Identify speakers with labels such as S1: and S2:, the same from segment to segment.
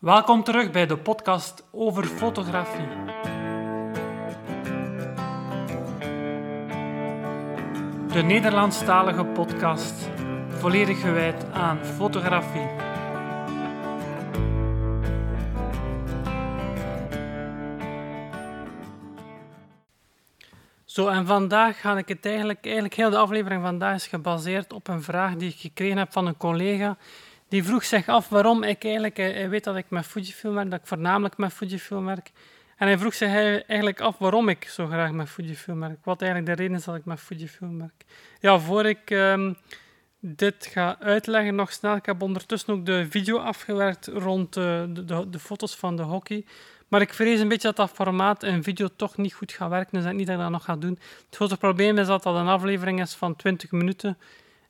S1: Welkom terug bij de podcast over fotografie. De Nederlandstalige podcast, volledig gewijd aan fotografie. Zo, en vandaag ga ik het eigenlijk, eigenlijk heel de aflevering vandaag is gebaseerd op een vraag die ik gekregen heb van een collega. Die vroeg zich af waarom ik eigenlijk, hij hij weet dat ik met Fujifilm werk, dat ik voornamelijk met Fujifilm werk. En hij vroeg zich eigenlijk af waarom ik zo graag met Fujifilm werk. Wat eigenlijk de reden is dat ik met Fujifilm werk. Ja, voor ik ehm, dit ga uitleggen, nog snel. Ik heb ondertussen ook de video afgewerkt rond eh, de, de, de foto's van de hockey. Maar ik vrees een beetje dat dat formaat in video toch niet goed gaat werken. Dus dat niet dat ik dat nog ga doen. Het grote probleem is dat dat een aflevering is van 20 minuten.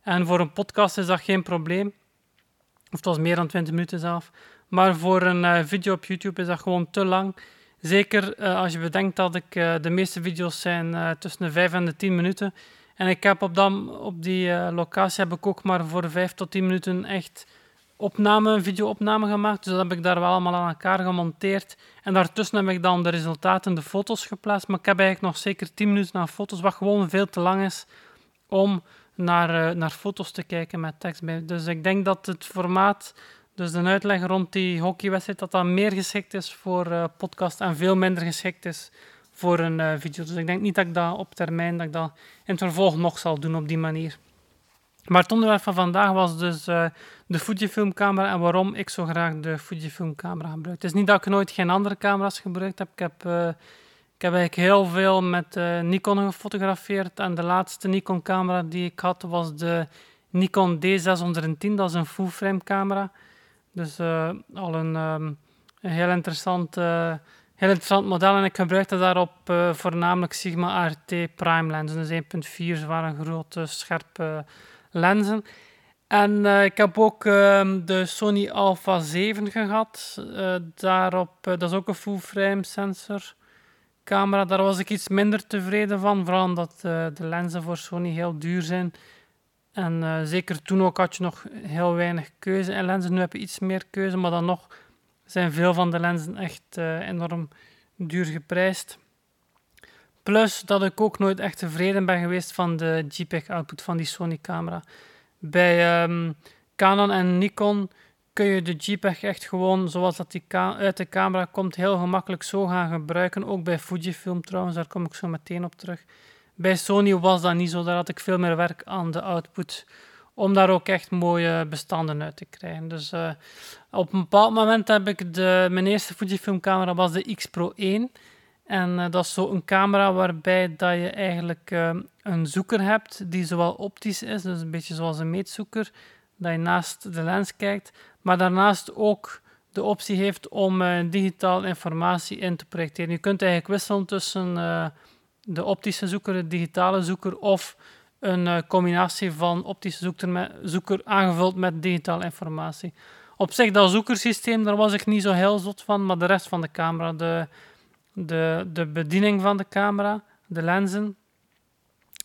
S1: En voor een podcast is dat geen probleem. Of het was meer dan 20 minuten zelf. Maar voor een eh, video op YouTube is dat gewoon te lang. Zeker eh, als je bedenkt dat ik eh, de meeste video's zijn tussen de 5 en de 10 minuten. En ik heb op, dan, op die locatie heb ik ook maar voor 5 tot 10 minuten echt opname, video-opname gemaakt. Dus dat heb ik daar wel allemaal aan elkaar gemonteerd. En daartussen heb ik dan de resultaten, de foto's geplaatst. Maar ik heb eigenlijk nog zeker 10 minuten aan foto's, wat gewoon veel te lang is om naar, eh, naar foto's te kijken met tekst bij. Dus ik denk dat het formaat, dus de uitleg rond die hockeywedstrijd, dat dat meer geschikt is voor eh, podcast en veel minder geschikt is voor een eh, video. Dus ik denk niet dat ik dat op termijn, dat ik dat in het vervolg nog zal doen op die manier. Maar het onderwerp van vandaag was dus de Fujifilm-camera en waarom ik zo graag de Fujifilm-camera gebruik. Het is niet dat ik nooit geen andere camera's gebruikt heb. Ik heb, ik heb eigenlijk heel veel met eh, Nikon gefotografeerd. En de laatste Nikon-camera die ik had was de Nikon D610. Dat is een full-frame camera. Dus eh, al een, ehm, een heel, interessant, eh, heel interessant model. En ik gebruikte daarop voornamelijk Sigma RT prime lenzen. Dus 1.4 zware, grote, scherpe lenzen. En ik heb ook ehm, de Sony Alpha 7 gehad. Eh, daarop, dat is ook een full frame sensor camera. Daar was ik iets minder tevreden van. Vooral omdat eh, de lenzen voor Sony heel duur zijn. En eh, zeker toen ook had je nog heel weinig keuze in lenzen. Nu heb je iets meer keuze, maar dan nog zijn veel van de lenzen echt eh, enorm duur geprijsd. Plus dat ik ook nooit echt tevreden ben geweest van de JPEG-output van die Sony-camera. Bij ehm, Canon en Nikon kun je de JPEG echt gewoon, zoals dat die uit de camera komt, heel gemakkelijk zo gaan gebruiken. Ook bij Fujifilm trouwens, daar kom ik zo meteen op terug. Bij Sony was dat niet zo, daar had ik veel meer werk aan de output. Om daar ook echt mooie bestanden uit te krijgen. Dus eh, op een bepaald moment heb ik de, mijn eerste Fujifilm camera was de X Pro 1. En eh, dat is zo een camera waarbij dat je eigenlijk eh, een zoeker hebt die zowel optisch is, dus een beetje zoals een meetzoeker, dat je naast de lens kijkt, maar daarnaast ook de optie heeft om eh, digitaal informatie in te projecteren. Je kunt eigenlijk wisselen tussen eh, de optische zoeker, de digitale zoeker of een eh, combinatie van optische zoeker, met, zoeker aangevuld met digitale informatie. Op zich, dat zoekersysteem, daar was ik niet zo heel zot van, maar de rest van de camera, de, de, de bediening van de camera, de lenzen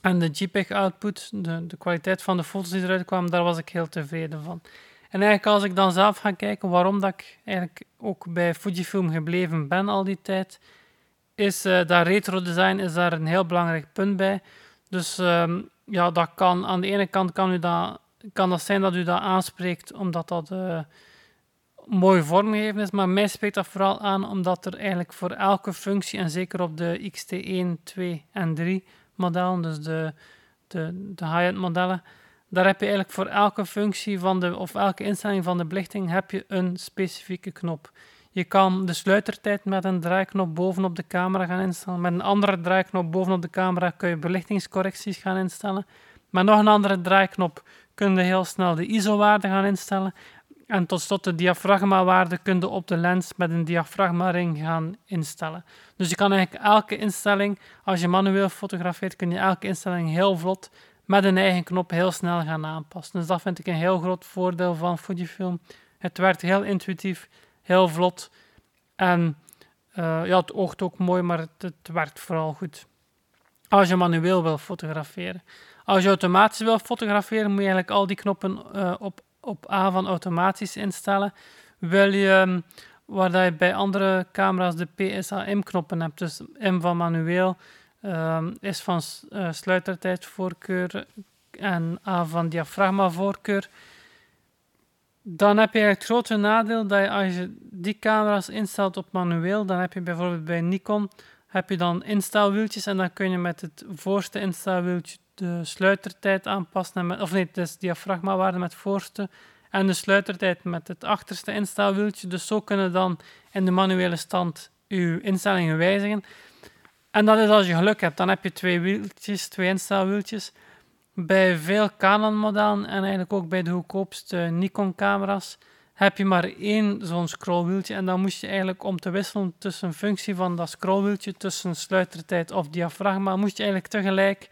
S1: en de JPEG-output, de, de kwaliteit van de foto's die eruit kwamen, daar was ik heel tevreden van. En eigenlijk als ik dan zelf ga kijken waarom dat ik eigenlijk ook bij Fujifilm gebleven ben al die tijd, is eh, dat retro design is daar een heel belangrijk punt bij. Dus ehm, ja, dat kan, aan de ene kant kan, u dat, kan dat zijn dat u dat aanspreekt omdat dat eh, mooi vormgegeven is, maar mij spreekt dat vooral aan omdat er eigenlijk voor elke functie, en zeker op de XT1, 2 en 3 dus de, de, de high-end modellen, daar heb je eigenlijk voor elke functie van de, of elke instelling van de belichting heb je een specifieke knop. Je kan de sluitertijd met een draaiknop bovenop de camera gaan instellen. Met een andere draaiknop bovenop de camera kun je belichtingscorrecties gaan instellen. Met nog een andere draaiknop kun je heel snel de ISO-waarde gaan instellen. En tot slot de diafragma-waarde kun je op de lens met een diafragma-ring gaan instellen. Dus je kan eigenlijk elke instelling, als je manueel fotografeert, kun je elke instelling heel vlot met een eigen knop heel snel gaan aanpassen. Dus dat vind ik een heel groot voordeel van Fujifilm. Het werkt heel intuïtief, heel vlot. En uh, ja, het oogt ook mooi, maar het, het, werkt vooral goed. Als je manueel wil fotograferen. Als je automatisch wil fotograferen, moet je eigenlijk al die knoppen uh, op, op A van automatisch instellen. Wil je um, waar je bij andere camera's de PSAM-knoppen hebt. Dus M van manueel, is van uh, sluitertijdvoorkeur en A van diafragmavoorkeur. Dan heb je het grote nadeel dat je als je die camera's instelt op manueel, dan heb je bijvoorbeeld bij Nikon heb je dan instelwieltjes en dan kun je met het voorste instelwieltje de sluitertijd aanpassen. Of nee, het is diafragmawaarde met voorste en de sluitertijd met het achterste instelwieltje. Dus zo kunnen dan in de manuele stand je instellingen wijzigen. En dat is als je geluk hebt. Dan heb je twee wieltjes, twee instelwieltjes. Bij veel Canon-modellen en eigenlijk ook bij de goedkoopste Nikon-camera's heb je maar één zo'n scrollwieltje. En dan moest je eigenlijk om te wisselen tussen functie van dat scrollwieltje, tussen sluitertijd of diafragma, moest je eigenlijk tegelijk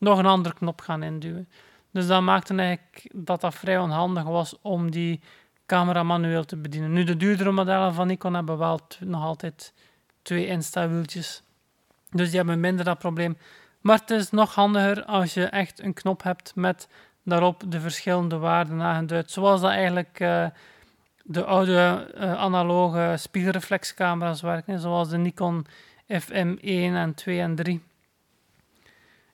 S1: nog een andere knop gaan induwen. Dus dat maakte eigenlijk dat dat vrij onhandig was om die camera manueel te bedienen. Nu, de duurdere modellen van Nikon hebben wel nog altijd twee instawieltjes. Dus die hebben minder dat probleem. Maar het is nog handiger als je echt een knop hebt met daarop de verschillende waarden aangeduid. Zoals dat eigenlijk uh, de oude uh, analoge spiegelreflexcamera's werken, zoals de Nikon FM1 en 2 en 3.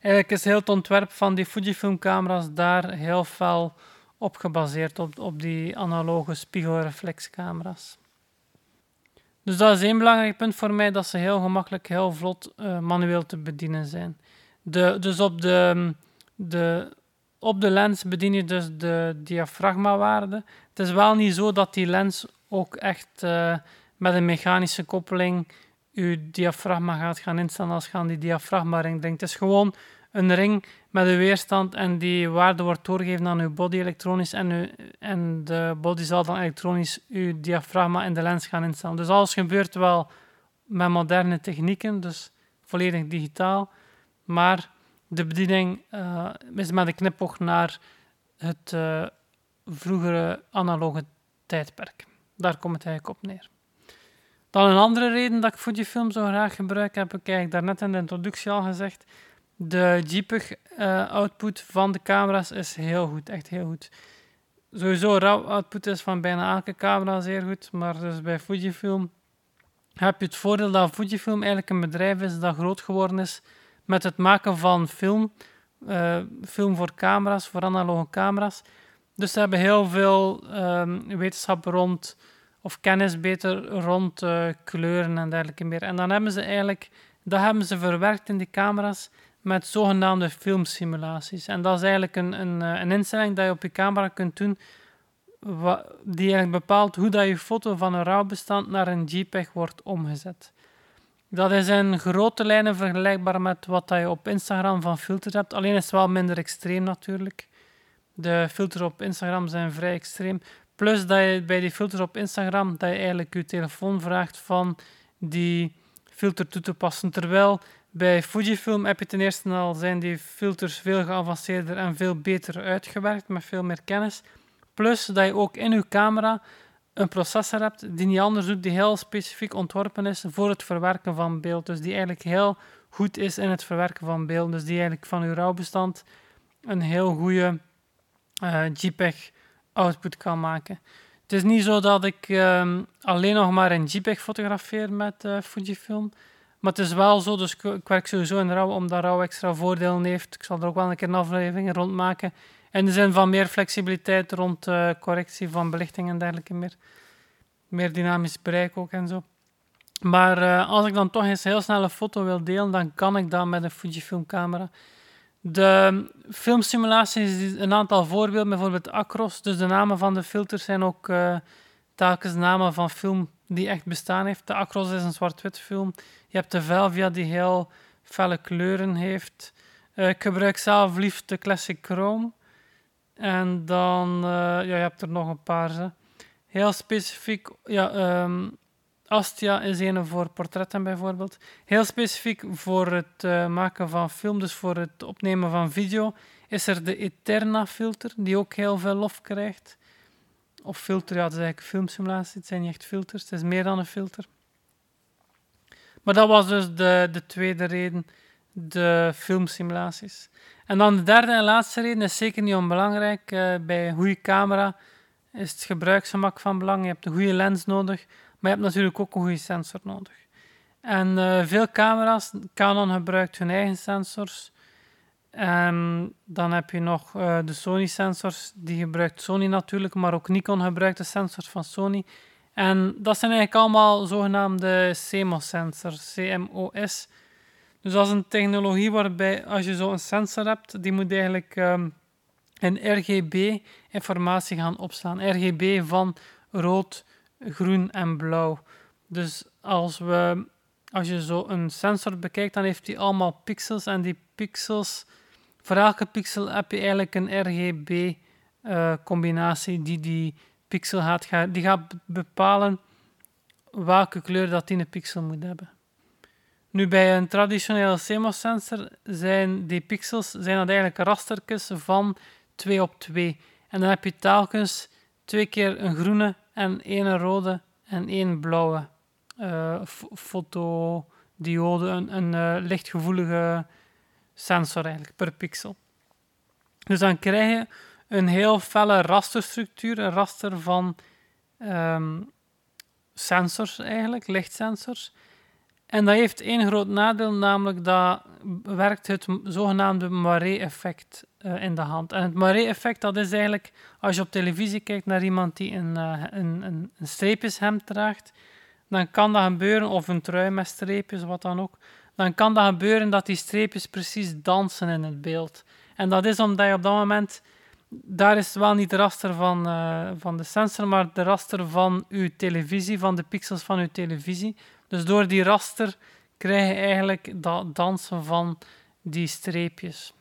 S1: Eigenlijk is heel het ontwerp van die Fujifilm-camera's daar heel fel op gebaseerd, op, op die analoge spiegelreflexcamera's. Dus dat is één belangrijk punt voor mij, dat ze heel gemakkelijk, heel vlot uh, manueel te bedienen zijn. De, dus op de, de, op de lens bedien je dus de diafragmawaarde. Het is wel niet zo dat die lens ook echt uh, met een mechanische koppeling je diafragma gaat gaan instellen als je aan die diafragma-ring denkt. Het is gewoon een ring met een weerstand en die waarde wordt doorgegeven aan uw body elektronisch en, en de body zal dan elektronisch uw diafragma in de lens gaan instellen. Dus alles gebeurt wel met moderne technieken, dus volledig digitaal, maar de bediening uh, is met een knipoog naar het uh, vroegere analoge tijdperk. Daar komt het eigenlijk op neer. Dan een andere reden dat ik Fujifilm zo graag gebruik, heb ik eigenlijk daarnet in de introductie al gezegd. De JPEG-output uh, van de camera's is heel goed, echt heel goed. Sowieso RAW-output is van bijna elke camera zeer goed, maar dus bij Fujifilm heb je het voordeel dat Fujifilm eigenlijk een bedrijf is dat groot geworden is met het maken van film, uh, film voor camera's, voor analoge camera's. Dus ze hebben heel veel um, wetenschap rond, of kennis beter rond kleuren en dergelijke meer. En dan hebben ze eigenlijk, dat hebben ze verwerkt in die camera's met zogenaamde filmsimulaties. En dat is eigenlijk een, een, eh, een instelling dat je op je camera kunt doen, die eigenlijk bepaalt hoe dat je foto van een RAW-bestand naar een JPEG wordt omgezet. Dat is in grote lijnen vergelijkbaar met wat je op Instagram van filters hebt. Alleen is het wel minder extreem natuurlijk. De filters op Instagram zijn vrij extreem. Plus dat je bij die filters op Instagram dat je eigenlijk je telefoon vraagt van die filter toe te passen. Terwijl bij Fujifilm heb je ten eerste al zijn die filters veel geavanceerder en veel beter uitgewerkt met veel meer kennis. Plus dat je ook in je camera een processor hebt die niet anders doet, die heel specifiek ontworpen is voor het verwerken van beeld. Dus die eigenlijk heel goed is in het verwerken van beeld. Dus die eigenlijk van uw rouwbestand een heel goede uh, JPEG output kan maken. Het is niet zo dat ik uh, alleen nog maar in JPEG fotografeer met uh, Fujifilm. Maar het is wel zo, dus ik werk sowieso in RAW, omdat RAW extra voordelen heeft. Ik zal er ook wel een keer een aflevering rond maken. In de zin van meer flexibiliteit rond uh, correctie van belichting en dergelijke meer. Meer dynamisch bereik ook en zo. Maar uh, als ik dan toch eens heel snel een foto wil delen, dan kan ik dat met een Fujifilm camera. De filmsimulaties, een aantal voorbeelden, bijvoorbeeld Acros. Dus de namen van de filters zijn ook uh, telkens namen van film die echt bestaan heeft. De Acros is een zwart-wit film. Je hebt de Velvia die heel felle kleuren heeft. Uh, ik gebruik zelf liefst de Classic Chrome. En dan, uh, ja, je hebt er nog een paar. Heel specifiek, ja, um, Astia is een voor portretten bijvoorbeeld. Heel specifiek voor het uh, maken van film, dus voor het opnemen van video, is er de Eterna filter, die ook heel veel lof krijgt. Of filter, ja, het is eigenlijk filmsimulatie, het zijn niet echt filters, het is meer dan een filter. Maar dat was dus de, de tweede reden, de filmsimulaties. En dan de derde en laatste reden is zeker niet onbelangrijk. Uh, bij een goede camera is het gebruiksgemak van belang. Je hebt een goede lens nodig, Maar je hebt natuurlijk ook een goede sensor nodig. En uh, veel camera's, Canon gebruikt hun eigen sensors. En dan heb je nog uh, de Sony-sensors, die gebruikt Sony natuurlijk, maar ook Nikon gebruikt de sensors van Sony. En dat zijn eigenlijk allemaal zogenaamde CMOS-sensors, CMOS. Dus dat is een technologie waarbij als je zo'n sensor hebt, die moet eigenlijk um, in RGB informatie gaan opslaan. RGB van rood, groen en blauw. Dus als, we, als je zo een sensor bekijkt, dan heeft die allemaal pixels en die pixels, voor elke pixel heb je eigenlijk een RGB-combinatie uh, die die pixel gaat, die gaat bepalen welke kleur dat die een pixel moet hebben. Nu, bij een traditionele CMOS-sensor zijn die pixels zijn dat eigenlijk rastertjes van 2 op 2. En dan heb je telkens twee keer een groene en één rode en één blauwe uh, fotodiode, een, een uh, lichtgevoelige sensor eigenlijk per pixel. Dus dan krijg je een heel felle rasterstructuur, een raster van um, sensors eigenlijk, lichtsensors. En dat heeft één groot nadeel, namelijk dat werkt het zogenaamde Maré-effect uh, in de hand. En het Maré-effect, dat is eigenlijk, als je op televisie kijkt naar iemand die een, uh, een, een, streepjeshemd draagt, dan kan dat gebeuren, of een trui met streepjes, wat dan ook, dan kan dat gebeuren dat die streepjes precies dansen in het beeld. En dat is omdat je op dat moment, daar is wel niet de raster van, uh, van de sensor, maar de raster van uw televisie, van de pixels van uw televisie. Dus door die raster krijg je eigenlijk dat dansen van die streepjes.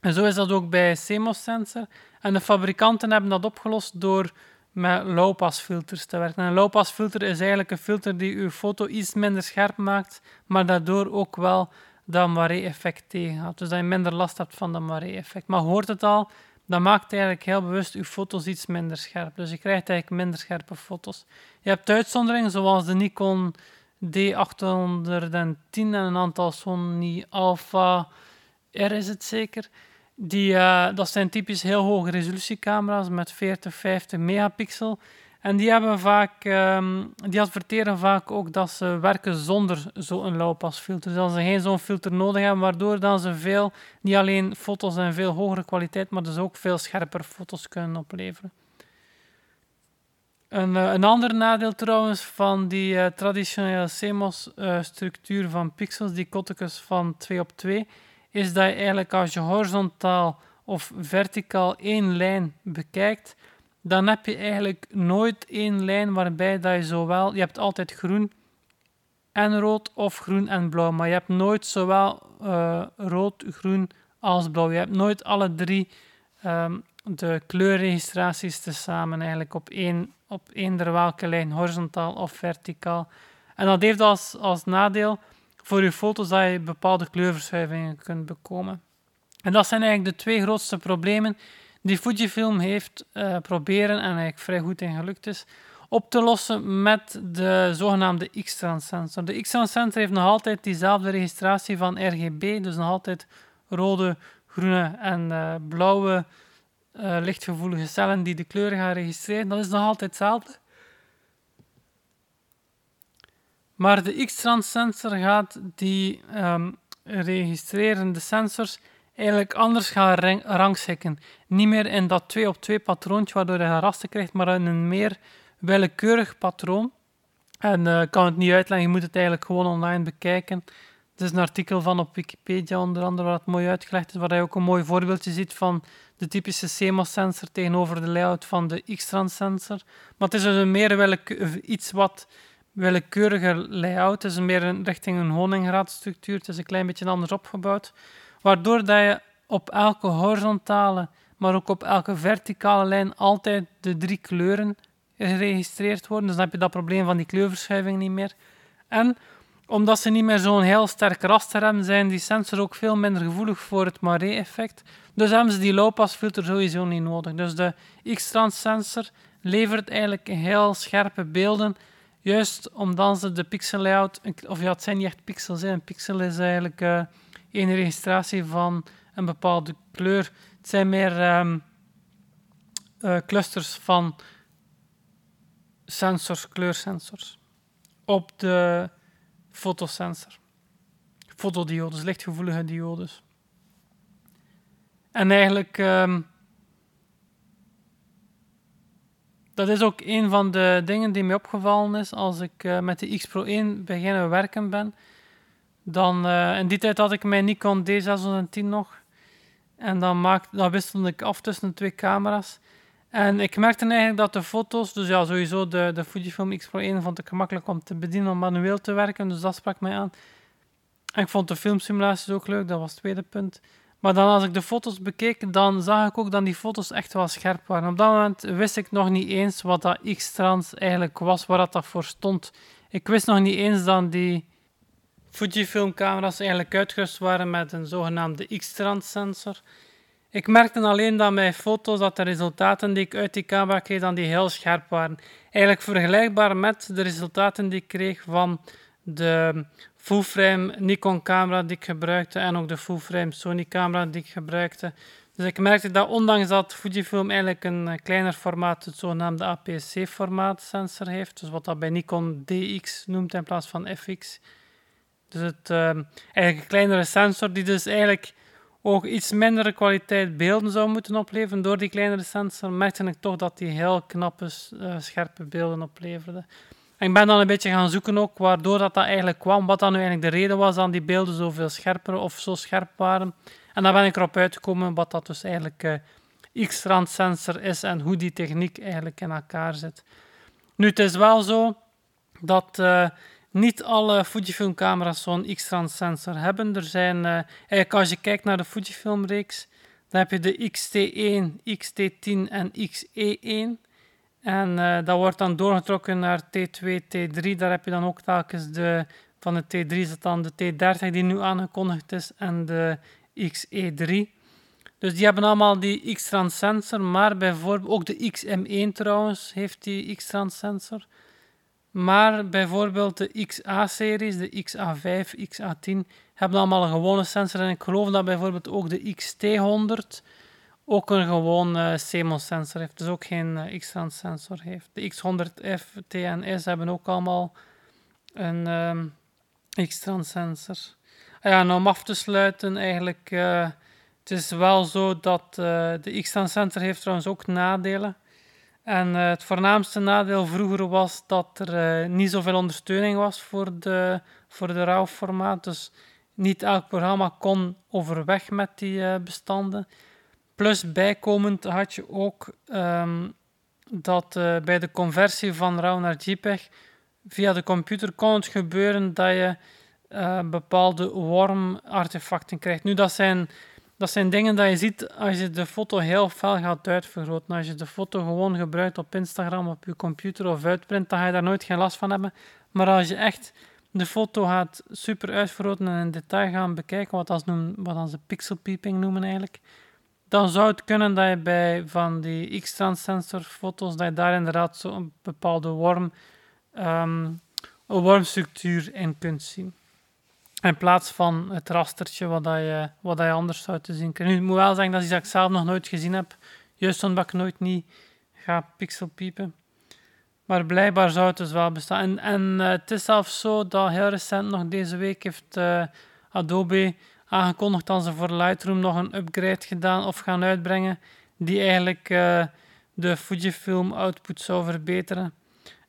S1: En zo is dat ook bij CMOS-sensor. En de fabrikanten hebben dat opgelost door met low-pass-filters te werken. een low-pass-filter is eigenlijk een filter die uw foto iets minder scherp maakt, maar daardoor ook wel dat marée-effect tegenhoudt. Dus dat je minder last hebt van dat marée-effect. Maar hoort het al, dat maakt eigenlijk heel bewust uw foto's iets minder scherp. Dus je krijgt eigenlijk minder scherpe foto's. Je hebt uitzonderingen zoals de Nikon D810 en een aantal Sony Alpha R is het zeker. Die, uh, dat zijn typisch heel hoge resolutiecamera's met 40, 50 megapixel. En die, hebben vaak, um, die adverteren vaak ook dat ze werken zonder zo'n low-pass-filter. Dus dat ze geen zo'n filter nodig hebben, waardoor dan ze veel, niet alleen foto's en veel hogere kwaliteit, maar dus ook veel scherper foto's kunnen opleveren. Een, uh, een ander nadeel trouwens van die uh, traditionele CMOS-structuur van pixels, die kottekes van 2 op 2, is dat je eigenlijk als je horizontaal of verticaal één lijn bekijkt, dan heb je eigenlijk nooit één lijn waarbij dat je zowel, je hebt altijd groen en rood of groen en blauw, maar je hebt nooit zowel uh, rood, groen als blauw. Je hebt nooit alle drie um, de kleurregistraties tezamen eigenlijk op één, op eender welke lijn, horizontaal of verticaal. En dat heeft als, als nadeel voor je foto's dat je bepaalde kleurverschuivingen kunt bekomen. En dat zijn eigenlijk de twee grootste problemen die Fujifilm heeft uh, proberen, en eigenlijk vrij goed in gelukt is, op te lossen met de zogenaamde X-trans sensor. De X-trans sensor heeft nog altijd diezelfde registratie van RGB, dus nog altijd rode, groene en uh, blauwe uh, lichtgevoelige cellen die de kleuren gaan registreren. Dat is nog altijd hetzelfde. Maar de X-trans sensor gaat die um, registrerende sensors eigenlijk anders gaan rangschikken. Niet meer in dat 2 op 2 patroontje waardoor je een raster krijgt, maar in een meer willekeurig patroon. En uh, ik kan het niet uitleggen, je moet het eigenlijk gewoon online bekijken. Het is een artikel van op Wikipedia onder andere waar het mooi uitgelegd is, waar je ook een mooi voorbeeldje ziet van de typische CMOS-sensor tegenover de layout van de X-trans-sensor. Maar het is dus een meer iets wat willekeuriger layout. Het is meer richting een honingraadstructuur. Het is een klein beetje anders opgebouwd. Waardoor dat je op elke horizontale, maar ook op elke verticale lijn altijd de drie kleuren geregistreerd worden. Dus dan heb je dat probleem van die kleurverschuiving niet meer. En omdat ze niet meer zo'n heel sterk raster hebben, zijn die sensors ook veel minder gevoelig voor het marée-effect. Dus hebben ze die low-pass-filter sowieso niet nodig. Dus de X-trans sensor levert eigenlijk heel scherpe beelden, juist omdat ze de pixel layout, of ja, het zijn niet echt pixels, een pixel is eigenlijk uh, een registratie van een bepaalde kleur. Het zijn meer um, uh, clusters van sensors, kleursensors, op de fotosensor. Fotodiodes, lichtgevoelige diodes. En eigenlijk, ehm, dat is ook een van de dingen die mij opgevallen is als ik uh, met de X Pro 1 beginnen werken ben. Dan, uh, in die tijd had ik mijn Nikon D610 nog. En dan, maakte, dan wisselde ik af tussen de twee camera's. En ik merkte eigenlijk dat de foto's, dus ja, sowieso de, de Fujifilm X Pro 1 vond ik gemakkelijk om te bedienen, om manueel te werken, dus dat sprak mij aan. En ik vond de filmsimulaties ook leuk, dat was het tweede punt. Maar dan als ik de foto's bekeek, dan zag ik ook dat die foto's echt wel scherp waren. Op dat moment wist ik nog niet eens wat dat X-trans eigenlijk was, waar dat, dat voor stond. Ik wist nog niet eens dat die Fujifilm-camera's eigenlijk uitgerust waren met een zogenaamde X-trans sensor. Ik merkte alleen dat mijn foto's, dat de resultaten die ik uit die camera kreeg, dan die heel scherp waren. Eigenlijk vergelijkbaar met de resultaten die ik kreeg van de full-frame Nikon camera die ik gebruikte en ook de full-frame Sony camera die ik gebruikte. Dus ik merkte dat ondanks dat Fujifilm eigenlijk een eh, kleiner formaat, het zogenaamde APS-C formaat sensor heeft, dus wat dat bij Nikon DX noemt in plaats van FX. Dus het, uh, eigenlijk een kleinere sensor die dus eigenlijk ook iets mindere kwaliteit beelden zou moeten opleveren. Door die kleinere sensor merkte ik toch dat die heel knappe, uh, scherpe beelden opleverde. En ik ben dan een beetje gaan zoeken ook waardoor dat, dat eigenlijk kwam, wat dan nu eigenlijk de reden was dat die beelden zoveel scherper of zo scherp waren. En dan ben ik erop uitgekomen wat dat dus eigenlijk uh, X-rand sensor is en hoe die techniek eigenlijk in elkaar zit. Nu, het is wel zo dat uh, niet alle Fujifilm-camera's zo'n X-trans sensor hebben. Er zijn, uh, eigenlijk als je kijkt naar de Fujifilm-reeks, dan heb je de XT1, XT10 en XE1. En uh, dat wordt dan doorgetrokken naar T2, T3. Daar heb je dan ook telkens de, van de T3 zit dan de T30 die nu aangekondigd is en de XE3. Dus die hebben allemaal die X-trans sensor, maar bijvoorbeeld ook de XM1 trouwens heeft die X-trans sensor. Maar bijvoorbeeld de XA-series, de XA5, XA10, hebben allemaal een gewone sensor. En ik geloof dat bijvoorbeeld ook de XT100 ook een gewoon uh, CMOS sensor heeft. Dus ook geen uh, X-trans sensor heeft. De X100F, TNS hebben ook allemaal een um, X-trans sensor. Ah ja, om af te sluiten, eigenlijk, uh, het is wel zo dat de X-trans sensor heeft trouwens ook nadelen. En uh, het voornaamste nadeel vroeger was dat er uh, niet zoveel ondersteuning was voor de, voor de RAW-formaat. Dus niet elk programma kon overweg met die uh, bestanden. Plus bijkomend had je ook um, dat bij de conversie van RAW naar JPEG via de computer kon het gebeuren dat je bepaalde worm-artefacten krijgt. Nu, dat zijn dat zijn dingen dat je ziet als je de foto heel fel gaat uitvergroten. Als je de foto gewoon gebruikt op Instagram, op je computer of uitprint, dan ga je daar nooit geen last van hebben. Maar als je echt de foto gaat super uitvergroten en in detail gaan bekijken, wat, noemen, wat ze pixel peeping noemen eigenlijk, dan zou het kunnen dat je bij van die X-trans sensor foto's, dat je daar inderdaad zo'n bepaalde worm, um, een wormstructuur in kunt zien. In plaats van het rastertje wat, je, wat je anders zou te zien krijgen. Nu, ik moet wel zeggen dat is dat ik zelf nog nooit gezien heb. Juist omdat ik nooit niet ga pixelpiepen. Maar blijkbaar zou het dus wel bestaan. En, en uh, het is zelfs zo dat heel recent nog deze week heeft uh, Adobe aangekondigd dat ze voor Lightroom nog een upgrade gedaan of gaan uitbrengen. Die eigenlijk uh, de Fujifilm output zou verbeteren.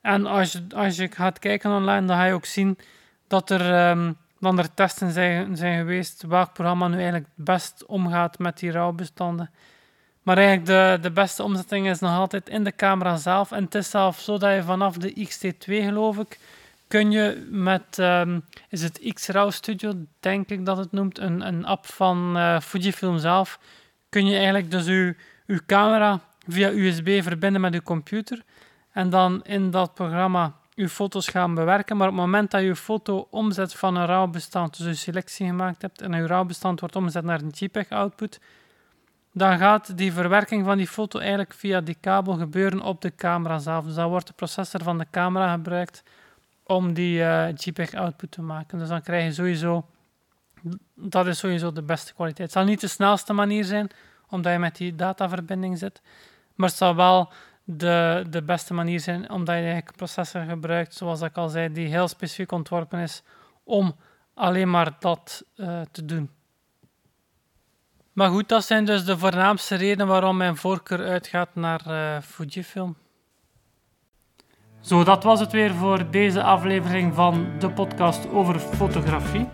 S1: En als je, als je gaat kijken online, dan ga je ook zien dat er... Um, dan er testen zijn, zijn geweest welk programma nu eigenlijk het best omgaat met die RAW-bestanden. Maar eigenlijk de, de beste omzetting is nog altijd in de camera zelf. En het is zelfs zo dat je vanaf de XT2, geloof ik, kun je met, um, is het X-RAW Studio, denk ik dat het noemt, een, een app van uh, Fujifilm zelf, kun je eigenlijk dus je, uw camera via USB verbinden met je computer. En dan in dat programma je foto's gaan bewerken, maar op het moment dat je foto omzet van een RAW-bestand, dus je selectie gemaakt hebt en je RAW-bestand wordt omgezet naar een JPEG-output, dan gaat die verwerking van die foto eigenlijk via die kabel gebeuren op de camera zelf. Dus dan wordt de processor van de camera gebruikt om die uh, JPEG-output te maken. Dus dan krijg je sowieso, dat is sowieso de beste kwaliteit. Het zal niet de snelste manier zijn, omdat je met die dataverbinding zit, maar het zal wel de, de beste manier zijn, omdat je eigenlijk een processor gebruikt, zoals ik al zei, die heel specifiek ontworpen is om alleen maar dat uh, te doen. Maar goed, dat zijn dus de voornaamste redenen waarom mijn voorkeur uitgaat naar uh, Fujifilm. Zo, dat was het weer voor deze aflevering van de podcast over fotografie.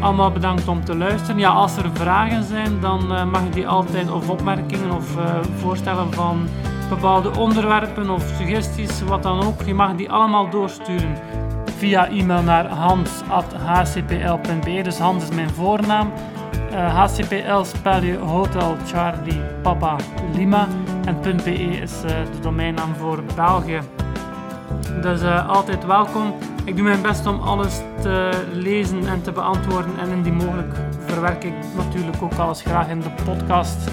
S1: Allemaal bedankt om te luisteren. Ja, als er vragen zijn, dan uh, mag je die altijd, of opmerkingen of voorstellen van bepaalde onderwerpen of suggesties, wat dan ook. Je mag die allemaal doorsturen via e-mail naar hans.hcpl.be. Dus Hans is mijn voornaam. Uh, eh, HCPL spel je Hotel Charlie Papa Lima. En .be is uh, de domeinnaam voor België. Dus uh, altijd welkom. Ik doe mijn best om alles te lezen en te beantwoorden. En indien mogelijk verwerk ik natuurlijk ook alles graag in de podcast.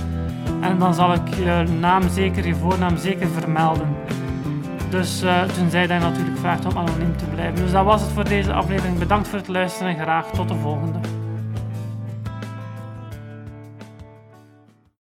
S1: En dan zal ik je naam zeker, je voornaam zeker vermelden. Dus uh, tenzij dat je natuurlijk vraagt om anoniem te blijven. Dus dat was het voor deze aflevering. Bedankt voor het luisteren en graag tot de volgende.